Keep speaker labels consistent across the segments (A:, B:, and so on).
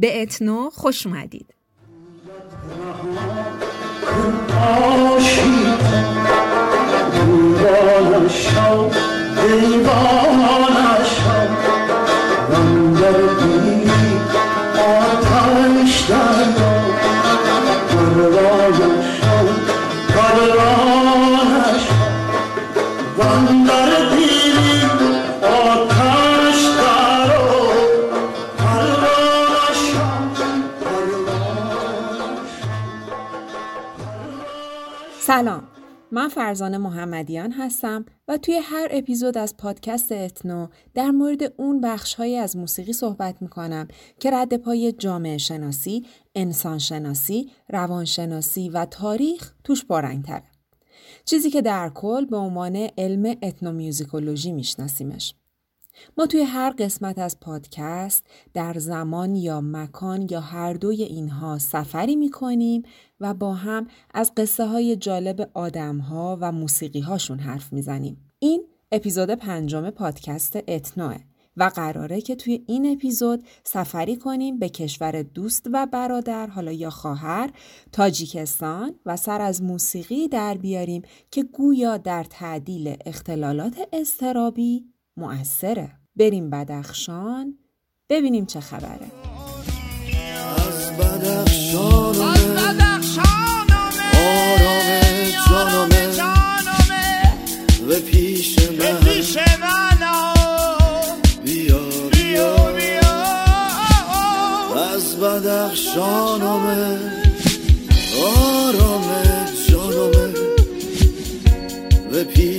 A: به اتنو خوش اومدید. فرزانه محمدیان هستم و توی هر اپیزود از پادکست اتنو در مورد اون بخشهایی از موسیقی صحبت می‌کنم که رد پای جامعه شناسی، انسان شناسی، روان شناسی و تاریخ توش بارنگ تره. چیزی که در کل به عنوان علم اتنومیوزیکولوژی میشناسیمش. ما توی هر قسمت از پادکست در زمان یا مکان یا هر دوی اینها سفری می کنیم و با هم از قصه های جالب آدم ها و موسیقی هاشون حرف می‌زنیم. این اپیزود پنجم پادکست اتنوه و قراره که توی این اپیزود سفری کنیم به کشور دوست و برادر حالا یا خواهر تاجیکستان و سر از موسیقی در بیاریم که گویا در تعدیل اختلالات استرابی مؤثره بریم بدخشان ببینیم چه خبره از بدخشان و پیش من. پیش من بیا بیا بیا. از بدخشانمه آرام جانمه و پیش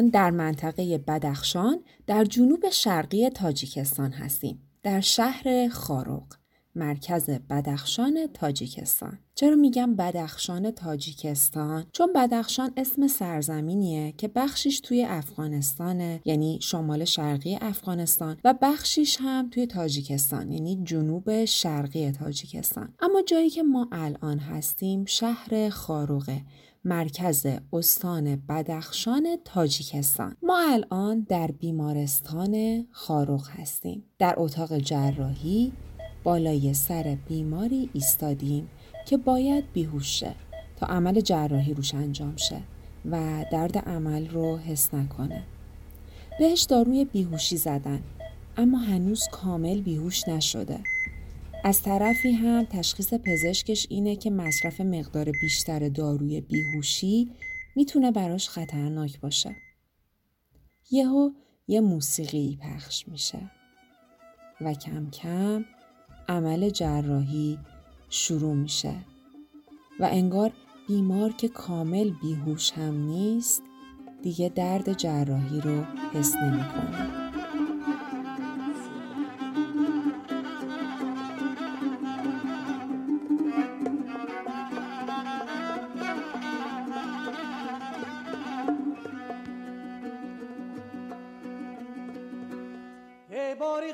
A: الان در منطقه بدخشان در جنوب شرقی تاجیکستان هستیم. در شهر خاروق مرکز بدخشان تاجیکستان. چرا میگم بدخشان تاجیکستان؟ چون بدخشان اسم سرزمینیه که بخشیش توی افغانستانه یعنی شمال شرقی افغانستان و بخشیش هم توی تاجیکستان یعنی جنوب شرقی تاجیکستان. اما جایی که ما الان هستیم شهر خاروقه. مرکز استان بدخشان تاجیکستان. ما الان در بیمارستان خاروق هستیم. در اتاق جراحی بالای سر بیماری ایستادیم که باید بیهوشه تا عمل جراحی روش انجام شه و درد عمل رو حس نکنه. بهش داروی بیهوشی زدن اما هنوز کامل بیهوش نشده. از طرفی هم تشخیص پزشکش اینه که مصرف مقدار بیشتر داروی بیهوشی می‌تونه براش خطرناک باشه. یهو یه موسیقی پخش میشه و کم کم عمل جراحی شروع میشه و انگار بیمار که کامل بیهوش هم نیست دیگه درد جراحی رو حس نمی‌کنه.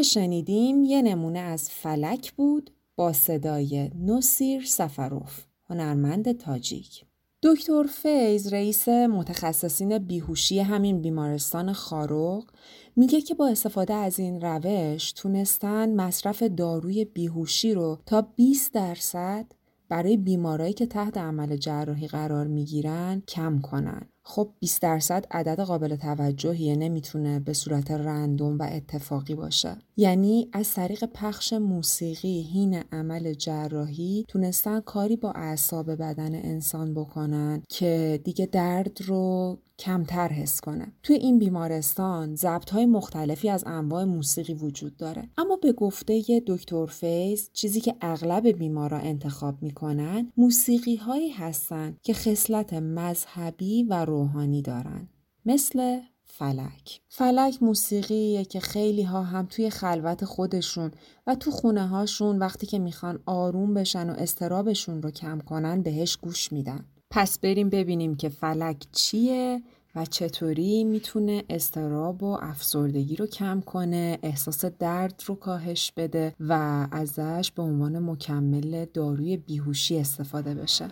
A: که شنیدیم یه نمونه از فلک بود با صدای نصیر سفروف هنرمند تاجیک. دکتر فیز رئیس متخصصین بیهوشی همین بیمارستان خاروق میگه که با استفاده از این روش تونستن مصرف داروی بیهوشی رو تا 20 درصد برای بیمارایی که تحت عمل جراحی قرار می‌گیرن کم کنن. خب 20 درصد عدد قابل توجهیه نمی‌تونه به صورت رندوم و اتفاقی باشه. یعنی از طریق پخش موسیقی هین عمل جراحی تونستن کاری با اعصاب بدن انسان بکنن که دیگه درد رو کمتر حس کنه. توی این بیمارستان ضبط های مختلفی از انواع موسیقی وجود داره. اما به گفته دکتر فیز چیزی که اغلب بیمارا انتخاب می‌کنن موسیقی هایی هستن که خصلت مذهبی و روحانی دارن. مثل فلک. فلک موسیقیه که خیلی ها هم توی خلوت خودشون و تو خونه هاشون وقتی که می‌خوان آروم بشن و استرابشون رو کم کنن بهش گوش میدن. پس بریم ببینیم که فلک چیه و چطوری می‌تونه استراب و افسردگی رو کم کنه احساس درد رو کاهش بده و ازش به عنوان مکمل داروی بیهوشی استفاده بشه.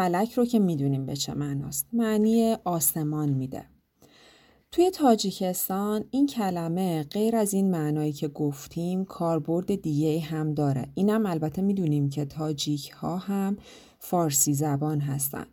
A: فلک رو که می‌دونیم به چه معناست. معنی آسمان میده. توی تاجیکستان این کلمه غیر از این معنایی که گفتیم کاربرد دیگه هم داره. اینم البته می‌دونیم که تاجیک ها هم فارسی زبان هستن.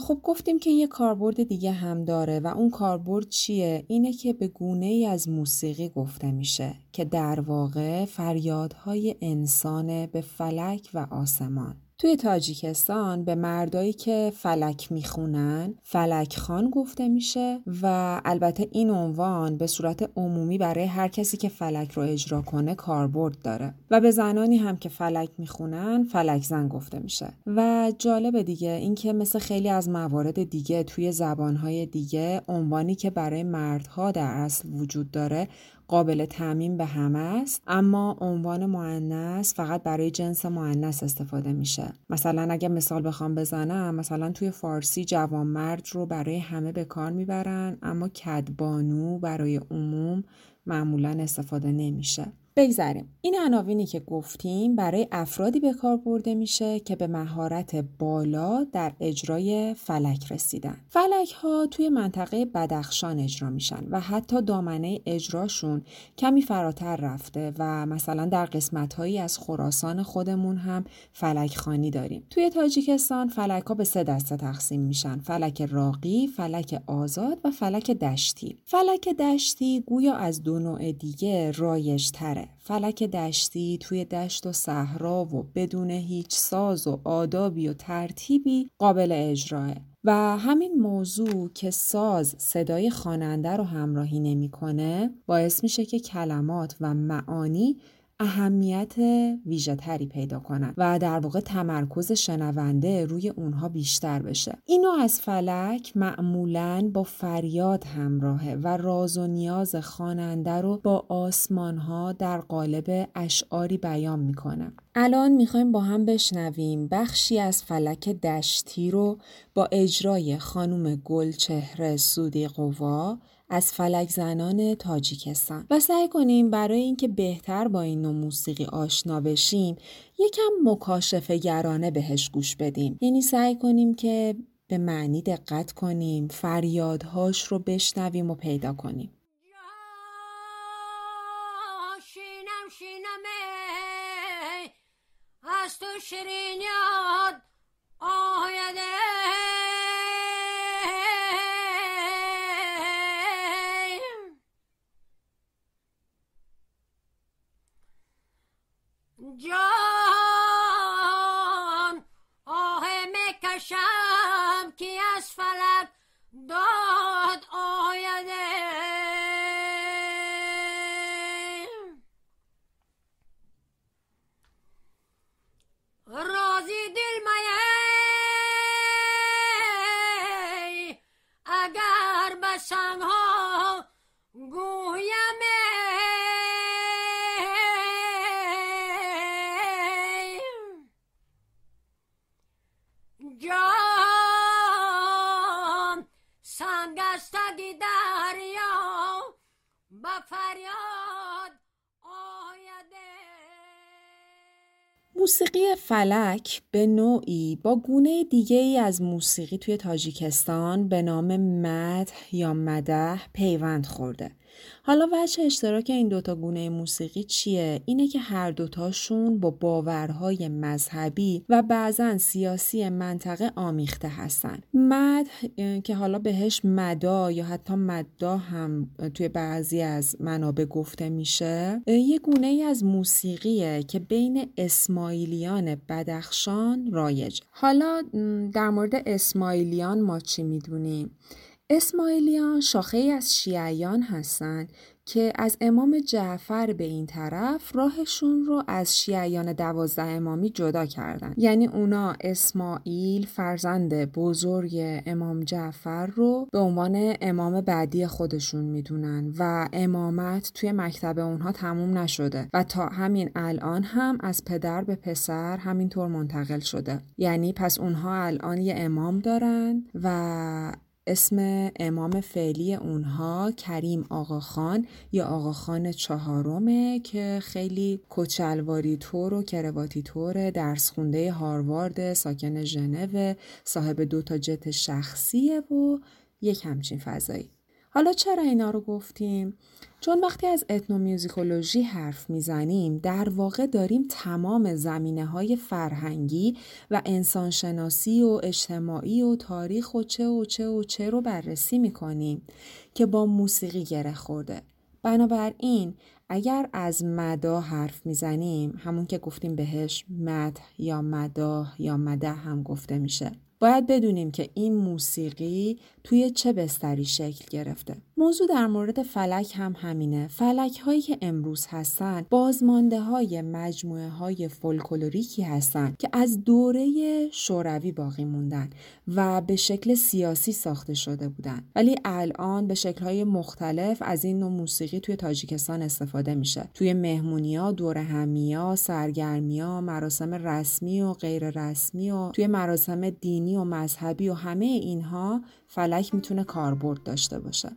A: خب گفتیم که یه کاربرد دیگه هم داره و اون کاربرد چیه؟ اینه که به گونه ای از موسیقی گفته میشه که در واقع فریادهای انسان به فلک و آسمان. توی تاجیکستان به مردایی که فلک می‌خونن فلک خان گفته میشه و البته این عنوان به صورت عمومی برای هر کسی که فلک رو اجرا کنه کاربرد داره. و به زنانی هم که فلک می‌خونن فلک زن گفته میشه. و جالب دیگه اینکه مثل خیلی از موارد دیگه توی زبانهای دیگه عنوانی که برای مردها در اصل وجود داره قابل تعمین به همه است اما عنوان معنس فقط برای جنس معنس استفاده میشه. مثلا اگه مثال بخوام بزنم مثلا توی فارسی جوانمرد رو برای همه به کار می‌برن اما کدبانو برای عموم معمولا استفاده نمیشه. بگذریم. این عناوینی که گفتیم برای افرادی به کار برده میشه که به مهارت بالا در اجرای فلک رسیدن. فلک ها توی منطقه بدخشان اجرا میشن و حتی دامنه اجراشون کمی فراتر رفته و مثلا در قسمت هایی از خراسان خودمون هم فلک خانی داریم. توی تاجیکستان فلک ها به سه دسته تقسیم میشن. فلک راقی فلک آزاد و فلک دشتی. فلک دشتی گویا از دو نوع دیگه رایج تره فلک دشتی توی دشت و صحرا و بدون هیچ ساز و آدابی و ترتیبی قابل اجراه. و همین موضوع که ساز صدای خواننده رو همراهی نمی‌کنه باعث میشه که کلمات و معانی اهمیت ویژه تری پیدا کنن و در واقع تمرکز شنونده روی اونها بیشتر بشه. اینو از فلک معمولا با فریاد همراهه و راز و نیاز خواننده رو با آسمان ها در قالب اشعاری بیان می‌کنه. الان می‌خوایم با هم بشنویم بخشی از فلک دشتی رو با اجرای خانم گلچهره سودی قوا از فلک زنان تاجیکستان. و سعی کنیم برای اینکه بهتر با این نوع موسیقی آشنا بشیم یکم مکاشفه گرانه بهش گوش بدیم. یعنی سعی کنیم که به معنی دقت کنیم فریادهاش رو بشنویم و پیدا کنیم. از تو شیرین یاد آیده موسیقی فلک به نوعی با گونه دیگه ای از موسیقی توی تاجیکستان به نام مدح یا مده پیوند خورده. حالا وجه اشتراک این دوتا گونه موسیقی چیه؟ اینه که هر دوتاشون با باورهای مذهبی و بعضا سیاسی منطقه آمیخته هستن. مد که حالا بهش مدا یا حتی مدا هم توی بعضی از منابع گفته میشه یه گونه ای از موسیقیه که بین اسماعیلیان بدخشان رایج. حالا در مورد اسماعیلیان ما چی می‌دونیم؟ اسماعیلیان شاخه از شیعیان هستند که از امام جعفر به این طرف راهشون رو از شیعیان دوازده امامی جدا کردن. یعنی اونا اسماعیل فرزند بزرگ امام جعفر رو به عنوان امام بعدی خودشون می‌دونن و امامت توی مکتب اونها تموم نشده و تا همین الان هم از پدر به پسر همینطور منتقل شده. یعنی پس اونها الان یه امام دارن و اسم امام فعلی اونها کریم آقاخان یا آقاخان چهارمه که خیلی کچلواری طور و کرواتی طور درس خونده هاروارد ساکن ژنو صاحب دو تا جت شخصیه و یک همچین فضایی حالا چرا اینا رو گفتیم؟ چون وقتی از اتنومیوزیکولوژی حرف می‌زنیم در واقع داریم تمام زمینه های فرهنگی و انسانشناسی و اجتماعی و تاریخ و چه و چه و چه رو بررسی می‌کنیم که با موسیقی گره خورده. بنابراین اگر از مدا حرف می‌زنیم همون که گفتیم بهش مد یا مداه یا مده هم گفته میشه. باید بدونیم که این موسیقی توی چه بستری شکل گرفته. موضوع در مورد فلک هم همینه. فلک هایی که امروز هستن بازمانده های مجموعه های فولکلوریکی هستن که از دوره شوروی باقی موندن و به شکل سیاسی ساخته شده بودن. ولی الان به شکل های مختلف از این نوع موسیقی توی تاجیکستان استفاده میشه. توی مهمونیا، دور همیا، سرگرمیا، مراسم رسمی و غیر رسمی و توی مراسم دینی و مذهبی و همه اینها فلک می‌تونه کاربرد داشته باشه.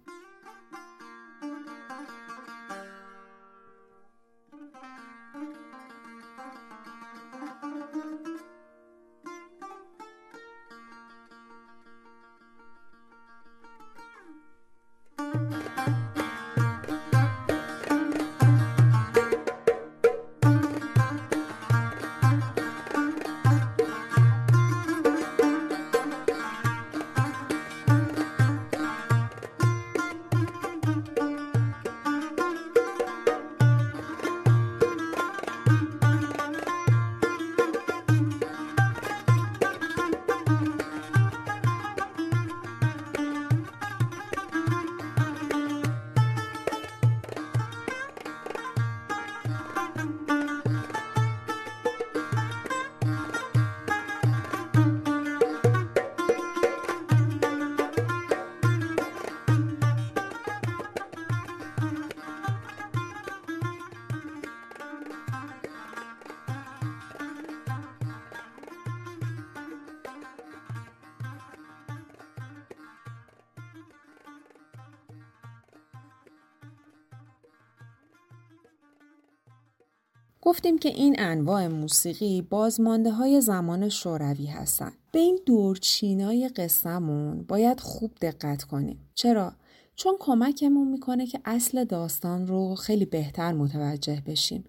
A: گفتیم که این انواع موسیقی بازمانده های زمان شوروی هستند. به این دورچینای قصهمون باید خوب دقت کنیم. چرا؟ چون کمکمون می‌کنه که اصل داستان رو خیلی بهتر متوجه بشیم.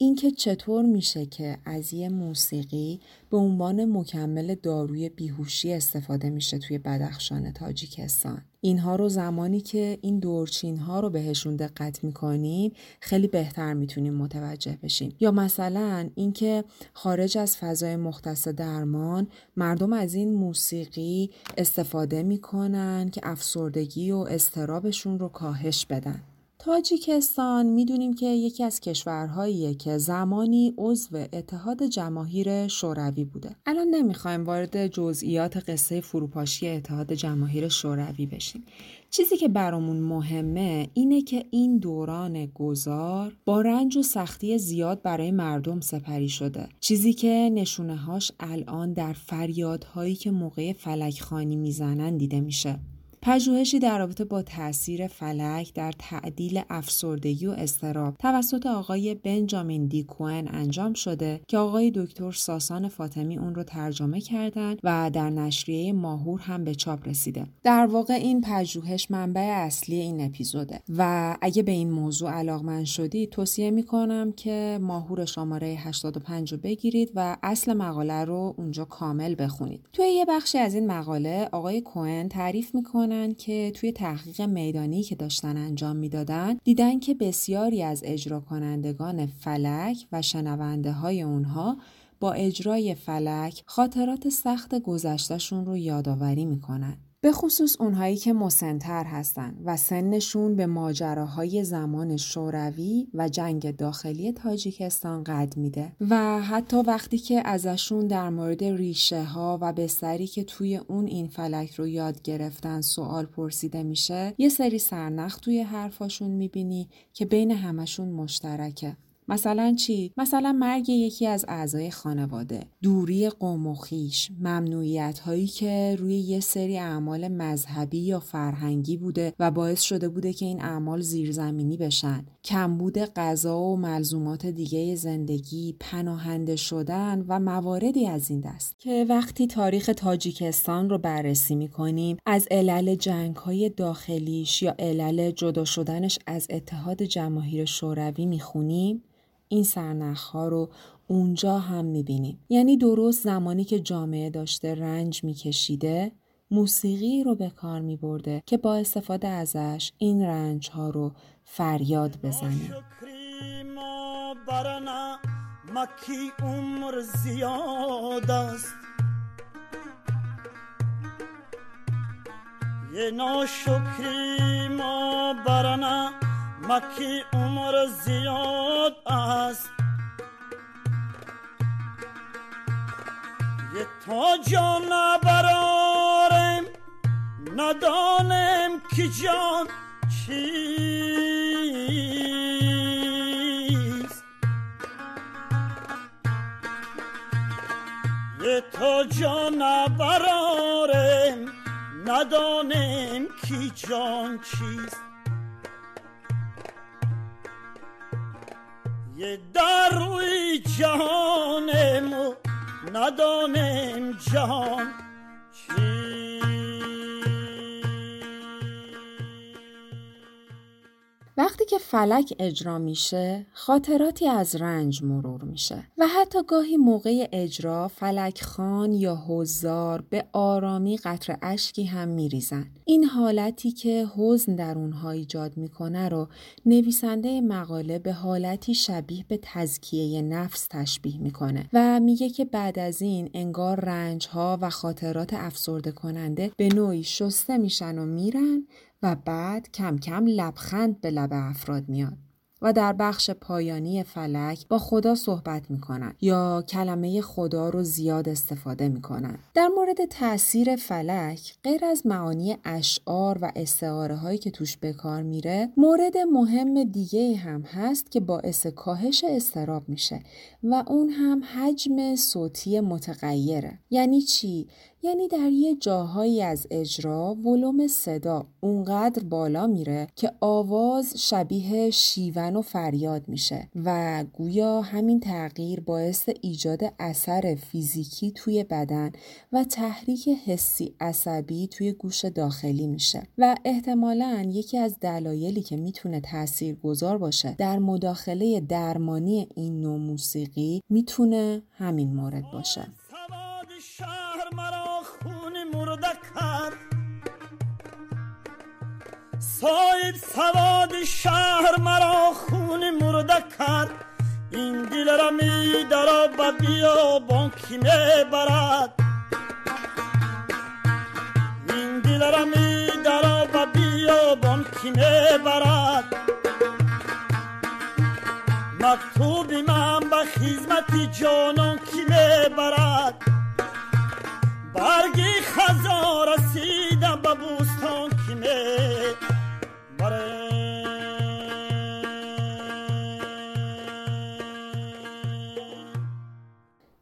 A: اینکه چطور میشه که از یه موسیقی به عنوان مکمل داروی بیهوشی استفاده میشه توی بدخشان تاجیکستان. اینها رو زمانی که این دورچین ها رو بهشون دقت می‌کنیم خیلی بهتر می‌تونیم متوجه بشیم. یا مثلا اینکه خارج از فضای مختص درمان مردم از این موسیقی استفاده می‌کنن که افسردگی و استرابشون رو کاهش بدن. تاجیکستان می‌دونیم که یکی از کشورهاییه که زمانی عضو اتحاد جماهیر شوروی بوده. الان نمی‌خوایم وارد جزئیات قصه فروپاشی اتحاد جماهیر شوروی بشیم. چیزی که برامون مهمه اینه که این دوران گذار با رنج و سختی زیاد برای مردم سپری شده. چیزی که نشونه هاش الان در فریادهایی که موقع فلک خانی می‌زنن دیده میشه. پژوهشی در رابطه با تاثیر فلک در تعدیل افسردگی و استراب توسط آقای بنجامین دیکوئن انجام شده که آقای دکتر ساسان فاطمی اون رو ترجمه کردند و در نشریه ماهور هم به چاپ رسیده. در واقع این پژوهش منبع اصلی این اپیزوده و اگه به این موضوع علاقمند شدی توصیه می‌کنم که ماهور شماره 85 رو بگیرید و اصل مقاله رو اونجا کامل بخونید. توی یه بخشی از این مقاله آقای کوئن تعریف می‌کنه که توی تحقیق میدانی که داشتن انجام می‌دادن دیدن که بسیاری از اجرا کنندگان فلک و شنونده های اونها با اجرای فلک خاطرات سخت گذشتهشون رو یادآوری می‌کنن. به خصوص اونهایی که مسنتر هستن و سنشون به ماجراهای زمان شوروی و جنگ داخلی تاجیکستان قد میده. و حتی وقتی که ازشون در مورد ریشه ها و بستری که توی اون این فلک رو یاد گرفتن سوال پرسیده میشه یه سری سرنخ توی حرفاشون می‌بینی که بین همشون مشترکه. مثلا چی؟ مثلا مرگ یکی از اعضای خانواده، دوری قوم و خیش، ممنوعیت هایی که روی یه سری اعمال مذهبی یا فرهنگی بوده و باعث شده بوده که این اعمال زیرزمینی بشن، کمبود غذا و ملزومات دیگه زندگی، پناهنده شدن و مواردی از این دست. که وقتی تاریخ تاجیکستان رو بررسی می‌کنیم از علل جنگ های داخلیش یا علل جدا شدنش از اتحاد جماهیر شوروی می‌خونیم این سرنخ ها رو اونجا هم می‌بینیم. یعنی درست زمانی که جامعه داشته رنج میکشیده موسیقی رو به کار می برده که با استفاده ازش این رنج ها رو فریاد بزنه. یه ناشکری ما برنا مکی عمر زیاد است. یه تا جان نبرارم. ندانم کی جان چیست. یه تا جان نبرارم. ندانم کی جان چیست. یه در روی جهانم ندانم جهان وقتی که فلک اجرا میشه خاطراتی از رنج مرور میشه و حتی گاهی موقع اجرا فلک خان یا حضار به آرامی قطر اشکی هم میریزن. این حالتی که حزن در اونها ایجاد می‌کنه رو نویسنده مقاله به حالتی شبیه به تزکیه نفس تشبیه می‌کنه و میگه که بعد از این انگار رنج ها و خاطرات افسرده کننده به نوعی شسته میشن و میرن و بعد کم کم لبخند به لب افراد میاد. و در بخش پایانی فلک با خدا صحبت می‌کنن یا کلمه خدا رو زیاد استفاده می‌کنن در مورد تاثیر فلک غیر از معانی اشعار و استعاره هایی که توش به کار میره مورد مهم دیگه هم هست که باعث کاهش استراب میشه و اون هم حجم صوتی متغیره یعنی چی یعنی در یه جاهایی از اجرا ولوم صدا اونقدر بالا میره که آواز شبیه شیون و فریاد میشه و گویا همین تغییر باعث ایجاد اثر فیزیکی توی بدن و تحریک حسی عصبی توی گوش داخلی میشه. و احتمالا یکی از دلایلی که می‌تونه تأثیر گذار باشه در مداخله درمانی این نوع موسیقی می‌تونه همین مورد باشه.
B: صاحب سواد شهر مرا خون مرده کرد این دل را می درا و بیا بانکی می برد. این دل را می درا و بیا بانکی می برد. مکتوب من به خدمت جانان کی می برد؟ برگی خزار رسیدم به بوستان کی می Hare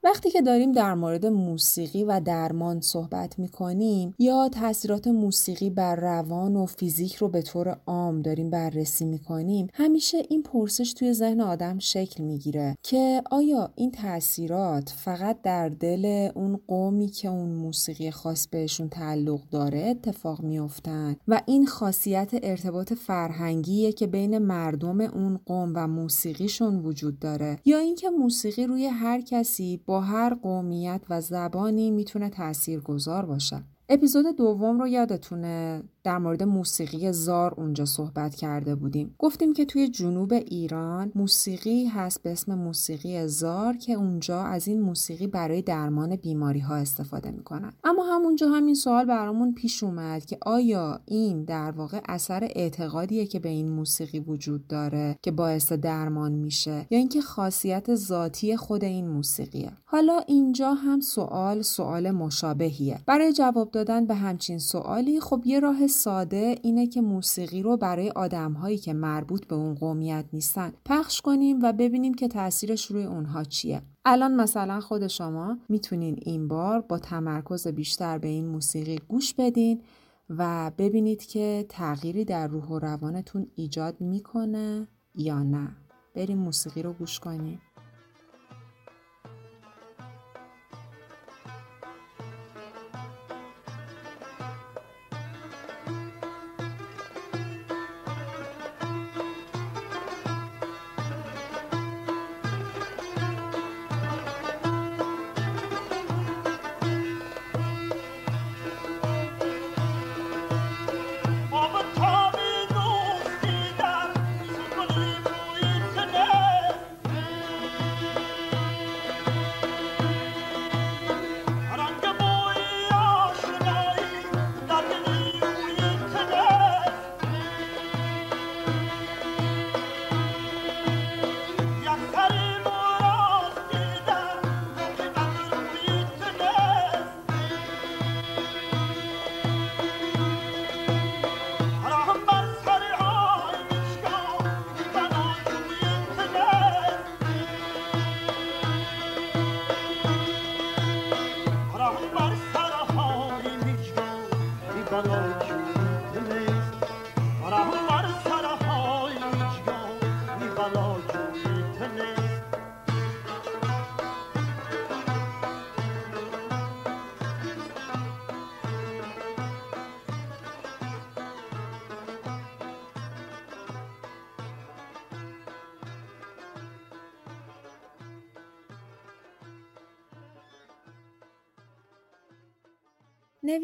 A: وقتی که داریم در مورد موسیقی و درمان صحبت می کنیم یا تاثیرات موسیقی بر روان و فیزیک رو به طور عام داریم بررسی می کنیم همیشه این پرسش توی ذهن آدم شکل می‌گیره که آیا این تاثیرات فقط در دل اون قومی که اون موسیقی خاص بهشون تعلق داره اتفاق میافتن؟ و این خاصیت ارتباط فرهنگیه که بین مردم اون قوم و موسیقیشون وجود داره؟ یا اینکه موسیقی روی هر کسی با هر قومیت و زبانی می‌تونه تأثیر گذار باشه. اپیزود دوم رو یادتونه در مورد موسیقی زار اونجا صحبت کرده بودیم. گفتیم که توی جنوب ایران موسیقی هست به اسم موسیقی زار که اونجا از این موسیقی برای درمان بیماری ها استفاده می‌کنن. اما همونجا همین سوال برامون پیش اومد که آیا این در واقع اثر اعتقادیه که به این موسیقی وجود داره که باعث درمان میشه یا اینکه خاصیت ذاتی خود این موسیقیه؟ حالا اینجا هم سوال سوال مشابهیه. برای جواب دادن به همچین سوالی خب یه راه ساده اینه که موسیقی رو برای آدمهایی که مربوط به اون قومیت نیستن پخش کنیم و ببینیم که تاثیرش روی اونها چیه. الان مثلا خود شما می‌تونین این بار با تمرکز بیشتر به این موسیقی گوش بدین و ببینید که تغییری در روح و روانتون ایجاد می‌کنه یا نه. بریم موسیقی رو گوش کنیم.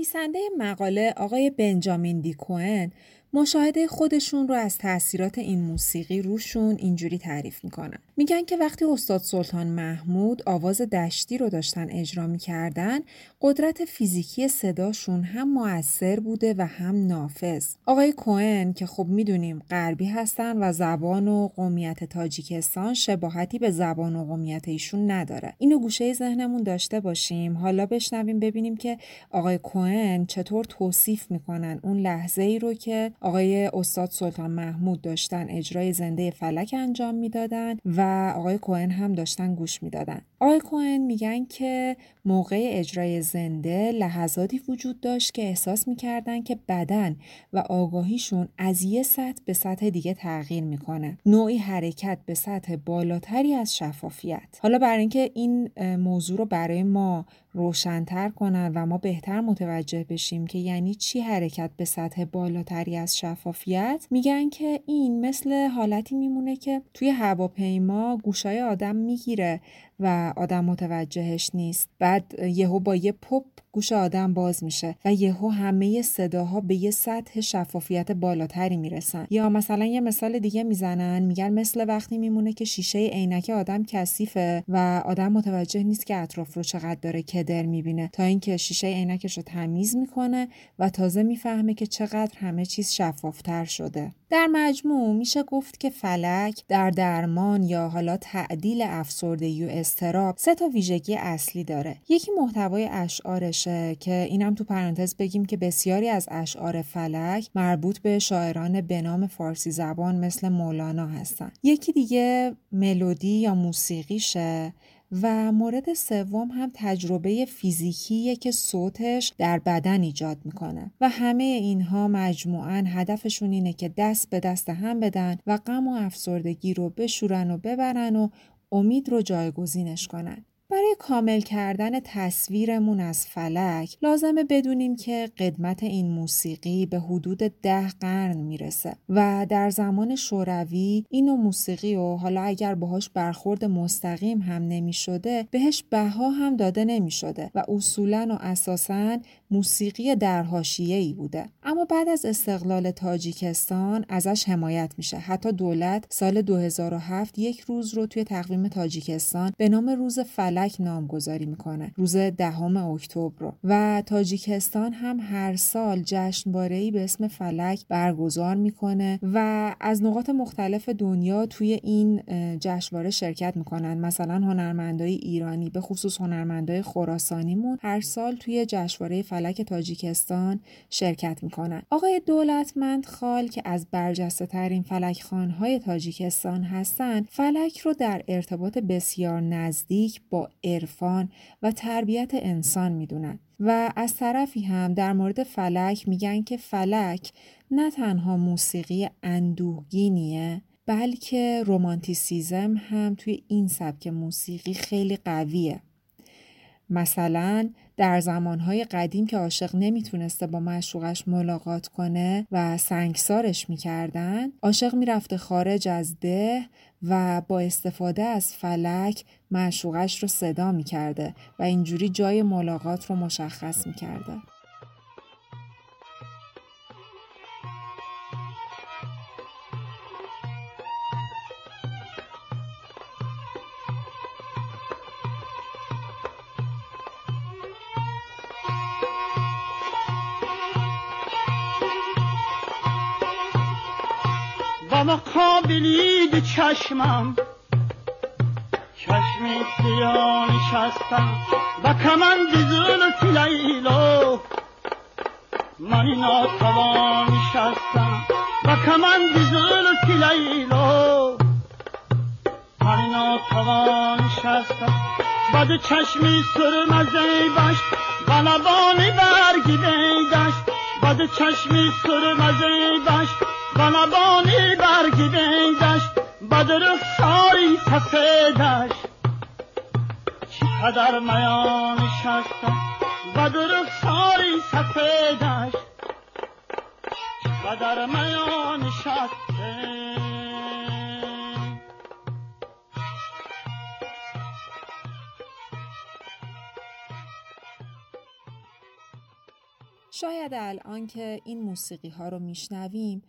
A: نویسنده مقاله آقای بنجامین دیکوئن مشاهده خودشون رو از تاثیرات این موسیقی روشون اینجوری تعریف می‌کنن. میگن که وقتی استاد سلطان محمود آواز دشتی رو داشتن اجرا می‌کردن قدرت فیزیکی صداشون هم موثر بوده و هم نافذ. آقای کوهن که خب می‌دونیم غربی هستن و زبان و قومیت تاجیکستان شباهتی به زبان و قومیت ایشون نداره. اینو گوشه ذهنمون داشته باشیم. حالا بشنویم ببینیم که آقای کوهن چطور توصیف می‌کنن اون لحظه ای رو که آقای استاد سلطان محمود داشتن اجرای زنده فلک انجام می‌دادن و آقای کوهن هم داشتن گوش می‌دادن. آقای کوهن میگن که موقع اجرای زنده لحظاتی وجود داشت که احساس می‌کردن که بدن و آگاهیشون از یه سطح به سطح دیگه تغییر می‌کنه. نوعی حرکت به سطح بالاتری از شفافیت. حالا برای اینکه این موضوع رو برای ما روشنتر کنن و ما بهتر متوجه بشیم که یعنی چی حرکت به سطح بالاتری از شفافیت؟ میگن که این مثل حالتی میمونه که توی هواپیما گوشای آدم می‌گیره و آدم متوجهش نیست. بعد یهو با یه پپ گوش آدم باز میشه و یهو همه صداها به یه سطح شفافیت بالاتری می‌رسن. یا مثلا یه مثال دیگه می‌زنن میگن مثل وقتی میمونه که شیشه عینک آدم کثیفه و آدم متوجه نیست که اطراف رو چقدر داره کدر می‌بینه. تا اینکه شیشه عینکش رو تمیز می‌کنه و تازه می‌فهمه که چقدر همه چیز شفافتر شده. در مجموع میشه گفت که فلک در درمان یا حالا تعدیل افسردگی و استراب سه تا ویژگی اصلی داره. یکی محتوای اشعارشه که اینم تو پرانتز بگیم که بسیاری از اشعار فلک مربوط به شاعران به نام فارسی زبان مثل مولانا هستن. یکی دیگه ملودی یا موسیقیشه و مورد سوم هم تجربه فیزیکیه که صوتش در بدن ایجاد می‌کنه و همه اینها مجموعا هدفشون اینه که دست به دست هم بدن و غم و افسردگی رو بشورن و ببرن و امید رو جایگزینش کنن. برای کامل کردن تصویرمون از فلک لازمه بدونیم که قدمت این موسیقی به حدود ده قرن می‌رسه و در زمان شوروی این موسیقی و حالا اگر باهاش برخورد مستقیم هم نمی شده بهش بها هم داده نمی شده و اصولا و اساسا موسیقی در ای بوده. اما بعد از استقلال تاجیکستان ازش حمایت میشه. حتی دولت سال 2007 یک روز رو توی تقویم تاجیکستان به نام روز فلک نامگذاری می‌کنه. روز دهم اکتبر رو. و تاجیکستان هم هر سال جشنواره‌ای به اسم فلک برگزار می‌کنه و از نقاط مختلف دنیا توی این جشنواره شرکت می‌کنن. مثلا هنرمندای ایرانی به خصوص هنرمندای خراسانیمون هر سال توی جشنواره فلک فلک تاجیکستان شرکت می‌کنند. آقای دولتمند خال که از برجسته ترین فلک خانهای تاجیکستان هستند فلک رو در ارتباط بسیار نزدیک با عرفان و تربیت انسان می‌دونن. و از طرفی هم در مورد فلک میگن که فلک نه تنها موسیقی اندوهگینیه بلکه رومانتیسیزم هم توی این سبک موسیقی خیلی قویه. مثلا در زمانهای قدیم که عاشق نمی‌تونسته با معشوقش ملاقات کنه و سنگسارش می‌کردن عاشق می‌رفته خارج از ده و با استفاده از فلک معشوقش رو صدا می‌کرده و اینجوری جای ملاقات رو مشخص می‌کرده.
B: و قابلید چشمم چشمی سیاه نشستم و کمند زلف لیلا من ناتوان نشستم و کمند زلف لیلا من ناتوان نشستم بد چشمی سر مزه و لبانی برگی بیدشت بد چشمی سر مزه ساری سفیدش چی قدر میان شستم بدر ساری سفیدش چی قدر میان شستم
A: شاید الان که این موسیقی ها رو میشنویم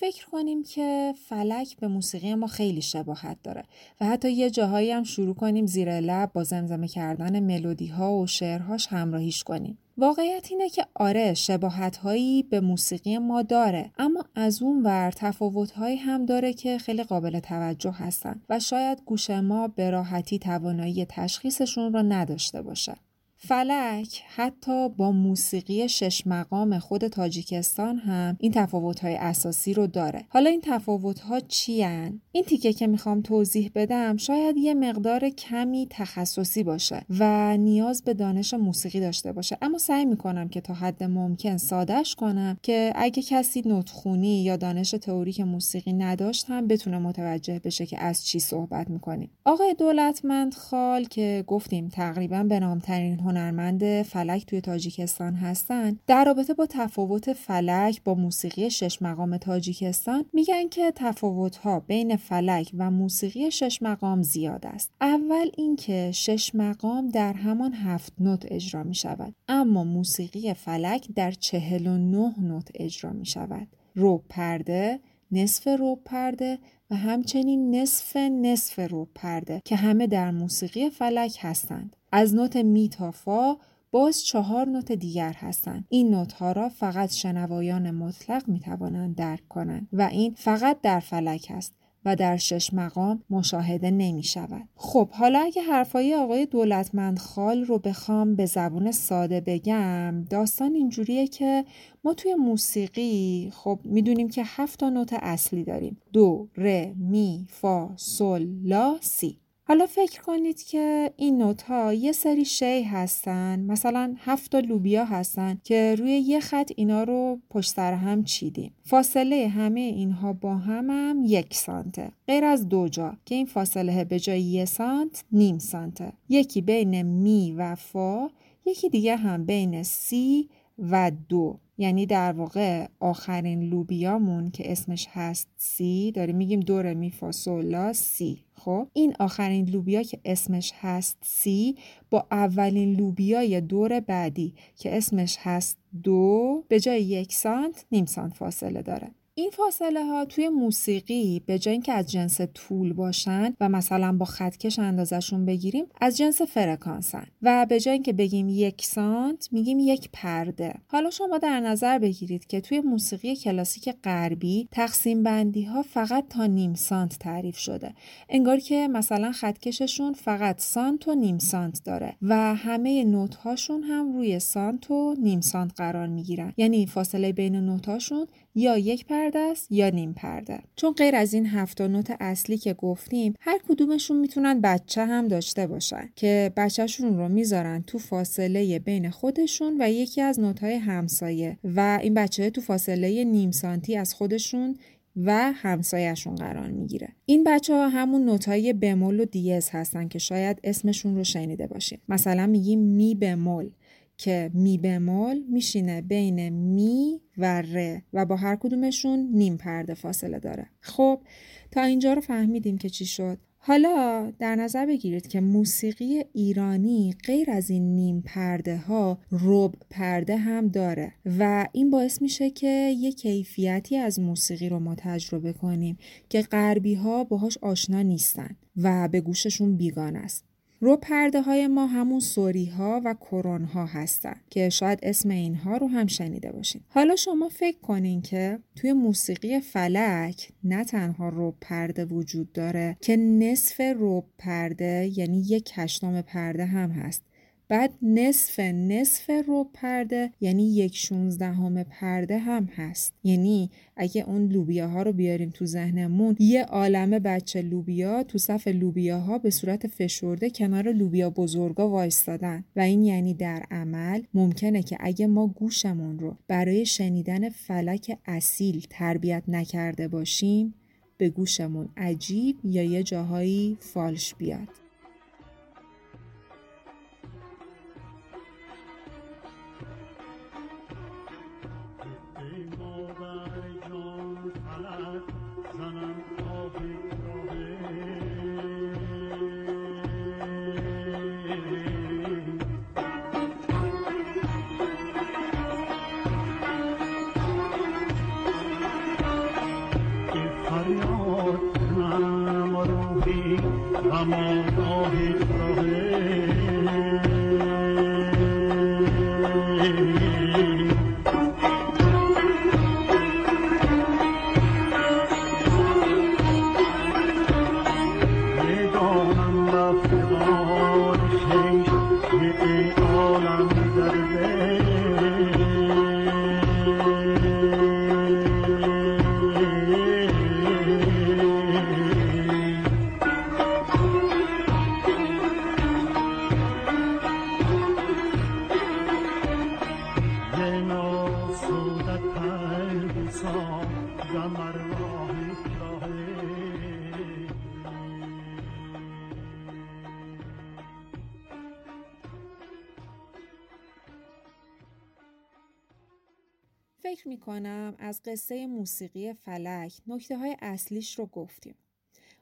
A: فکر کنیم که فلک به موسیقی ما خیلی شباهت داره و حتی یه جاهایی هم شروع کنیم زیر لب با زمزمه کردن ملودی ها و شعرهاش همراهیش کنیم. واقعیت اینه که آره شباهت هایی به موسیقی ما داره اما از اون ور تفاوت هایی هم داره که خیلی قابل توجه هستن و شاید گوش ما به راحتی توانایی تشخیصشون رو نداشته باشه. فلک حتی با موسیقی شش مقام خود تاجیکستان هم این تفاوت‌های اساسی رو داره. حالا این تفاوت‌ها چی هن؟ این تیکه که می‌خوام توضیح بدم شاید یه مقدار کمی تخصصی باشه و نیاز به دانش موسیقی داشته باشه اما سعی می‌کنم که تا حد ممکن سادش کنم که اگه کسی نطخونی یا دانش تئوریک موسیقی نداشت هم بتونه متوجه بشه که از چی صحبت می‌کنیم. آقای دولتمند خال که گفتیم تقریبا به نامترین هنرمند فلک توی تاجیکستان هستن در رابطه با تفاوت فلک با موسیقی شش مقام تاجیکستان میگن که تفاوت ها بین فلک و موسیقی شش مقام زیاد است. اول اینکه شش مقام در همان هفت نوت اجرا می شود اما موسیقی فلک در چهل و نه نوت اجرا می شود روب پرده نصف روب پرده و همچنین نصف نصف روب پرده که همه در موسیقی فلک هستند. از نوت می تا فا باز چهار نوت دیگر هستند. این نوت ها را فقط شنوایان مطلق می توانند درک کنند و این فقط در فلک است. و در شش مقام مشاهده نمی شود. خب حالا اگه حرفای آقای دولتمند خال رو بخوام به زبون ساده بگم داستان اینجوریه که ما توی موسیقی خب می‌دونیم که هفت تا نوت اصلی داریم دو، ر، می، فا، سل، لا، سی حالا فکر کنید که این نوت ها یه سری شی هستن مثلا هفت لوبیا هستن که روی یه خط اینا رو پشت سر هم چیدیم. فاصله همه اینها با هم هم یک سانته. غیر از دو جا که این فاصله به جای یه سانت نیم سانته. یکی بین می و فا یکی دیگه هم بین سی و دو. یعنی در واقع آخرین لوبیامون که اسمش هست سی داریم میگیم دور میفاسولا سی خب؟ این آخرین لوبیا که اسمش هست سی با اولین لوبیای دور بعدی که اسمش هست دو به جای یک سانت نیم سانت فاصله داره. این فاصله ها توی موسیقی به جای اینکه از جنس طول باشن و مثلا با خطکش اندازشون بگیریم از جنس فرکانسن. و به جای اینکه بگیم یک سانت میگیم یک پرده. حالا شما در نظر بگیرید که توی موسیقی کلاسیک غربی تقسیم بندی ها فقط تا نیم سانت تعریف شده. انگار که مثلا خطکششون فقط سانت و نیم سانت داره و همه نوت هاشون هم روی سانت و نیم سانت قرار می‌گیرن. یعنی فاصله بین نوت هاشون یا یک پرده است یا نیم پرده. چون غیر از این هفت نوت اصلی که گفتیم هر کدومشون می‌تونن بچه هم داشته باشن که بچهشون رو می‌ذارن تو فاصله بین خودشون و یکی از های همسایه و این بچه تو فاصله نیم سانتی از خودشون و همسایهشون قرار می‌گیره. این بچه ها همون نوتای بمول و دیز هستن که شاید اسمشون رو شنیده باشیم مثلا میگیم می بمول. که می بمول میشینه بین می و ر و با هر کدومشون نیم پرده فاصله داره. خب تا اینجا رو فهمیدیم که چی شد. حالا در نظر بگیرید که موسیقی ایرانی غیر از این نیم پرده ها رب پرده هم داره و این باعث میشه که یه کیفیتی از موسیقی رو ما تجربه کنیم که غربی ها باهاش آشنا نیستن و به گوششون بیگان است. رو پرده های ما همون سوری ها و کرون ها هستن که شاید اسم اینها رو هم شنیده باشین. حالا شما فکر کنین که توی موسیقی فلک نه تنها رو پرده وجود داره که نصف رو پرده یعنی یک هشتم پرده هم هست. بعد نصف نصف رو پرده یعنی یک شونزدهم پرده هم هست. یعنی اگه اون لوبیا ها رو بیاریم تو ذهنمون یه عالمه بچه لوبیا تو صف لوبیا ها به صورت فشرده کنار لوبیا بزرگا وایستادن. و این یعنی در عمل ممکنه که اگه ما گوشمون رو برای شنیدن فلک اصیل تربیت نکرده باشیم به گوشمون عجیب یا یه جاهایی فالش بیاد. موسیقی فلک نکته های اصلیش رو گفتیم.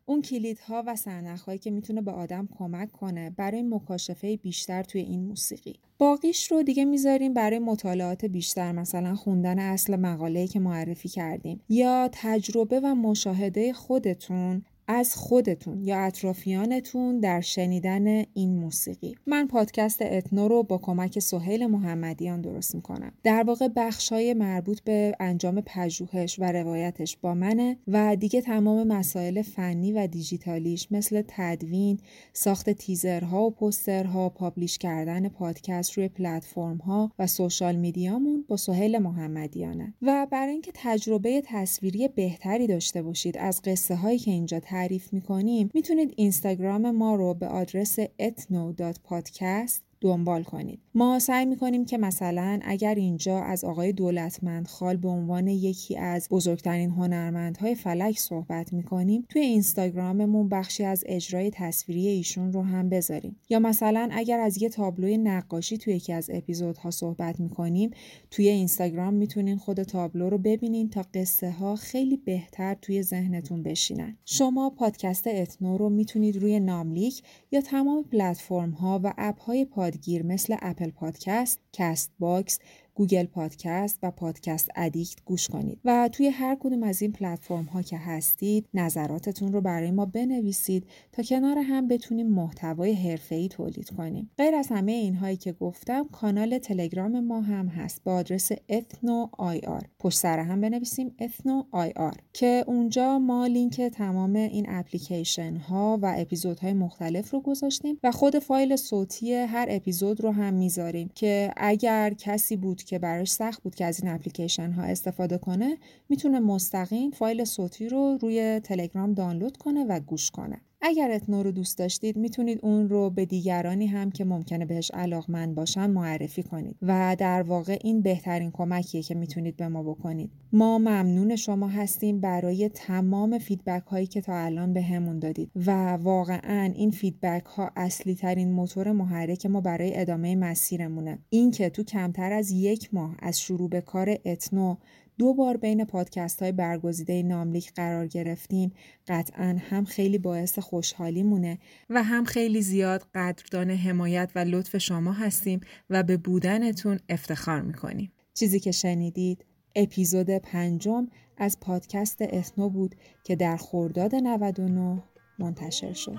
A: اون کلیدها و سرنخهایی که می‌تونه به آدم کمک کنه برای مکاشفه بیشتر توی این موسیقی. باقیش رو دیگه می‌ذاریم برای مطالعات بیشتر مثلا خوندن اصل مقاله‌ای که معرفی کردیم یا تجربه و مشاهده خودتون از خودتون یا اطرافیانتون در شنیدن این موسیقی. من پادکست اتنو رو با کمک سهیل محمدیان درست می‌کنم. در واقع های مربوط به انجام پژوهش و روایتش با منه و دیگه تمام مسائل فنی و دیجیتالیش مثل تدوین ساخت تیزرها و پسترها پابلیش کردن پادکست روی پلتفرم ها و سوشال میدیامون با سهیل محمدیانه. و برای اینکه تجربه تصویری بهتری داشته باشید از قصه هایی که اینجا تعریف می‌کنیم می‌تونید اینستاگرام ما رو به آدرس ethno.podcast دنبال کنید. ما سعی می‌کنیم که مثلا اگر اینجا از آقای دولتمند خال به عنوان یکی از بزرگترین هنرمندهای فلک صحبت می‌کنیم توی اینستاگراممون بخشی از اجرای تصویری ایشون رو هم بذاریم. یا مثلا اگر از یه تابلوی نقاشی توی یکی از اپیزودها صحبت می‌کنیم توی اینستاگرام می‌تونین خود تابلو رو ببینین تا قصه ها خیلی بهتر توی ذهنتون بشینن. شما پادکست اتنو رو می‌تونید روی ناملیک یا تمام پلتفرم ها و اپ های پادگیر مثل Apple Podcast، Castbox، Google Podcast و Podcast Addict گوش کنید و توی هر کدوم از این پلتفرم ها که هستید نظراتتون رو برای ما بنویسید تا کنار هم بتونیم محتوای ای تولید کنیم. غیر از همه اینهایی که گفتم کانال تلگرام ما هم هست با آدرس ethno ir پشت سر هم بنویسیم ethno ir که اونجا ما لینک تمام این اپلیکیشن ها و اپیزودهای مختلف رو گذاشتیم و خود فایل صوتی هر اپیزود رو هم می‌ذاریم که اگر کسی بود که براش سخت بود که از این اپلیکیشن ها استفاده کنه می‌تونه مستقیم فایل صوتی رو روی تلگرام دانلود کنه و گوش کنه. اگر اتنو رو دوست داشتید می‌تونید اون رو به دیگرانی هم که ممکنه بهش علاقمند باشن معرفی کنید. و در واقع این بهترین کمکیه که می‌تونید به ما بکنید. ما ممنون شما هستیم برای تمام feedback هایی که تا الان بهمون دادید. و واقعا این feedback ها اصلی ترین موتور محرک ما برای ادامه مسیرمونه. این که تو کمتر از یک ماه از شروع به کار اتنو دو بار بین پادکست های برگزیده ناملیک قرار گرفتیم قطعا هم خیلی باعث خوشحالی مونه و هم خیلی زیاد قدردان حمایت و لطف شما هستیم و به بودنتون افتخار می‌کنیم. چیزی که شنیدید اپیزود پنجم از پادکست اثنو بود که در خورداد 99 منتشر شد.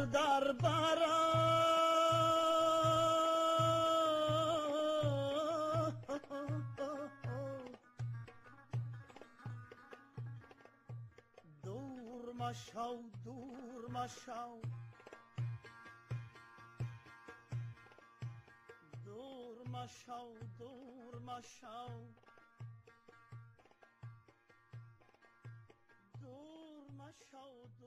B: نگار در برم مشو دور مشو دور مشو دور مشو دور مشو دور مشو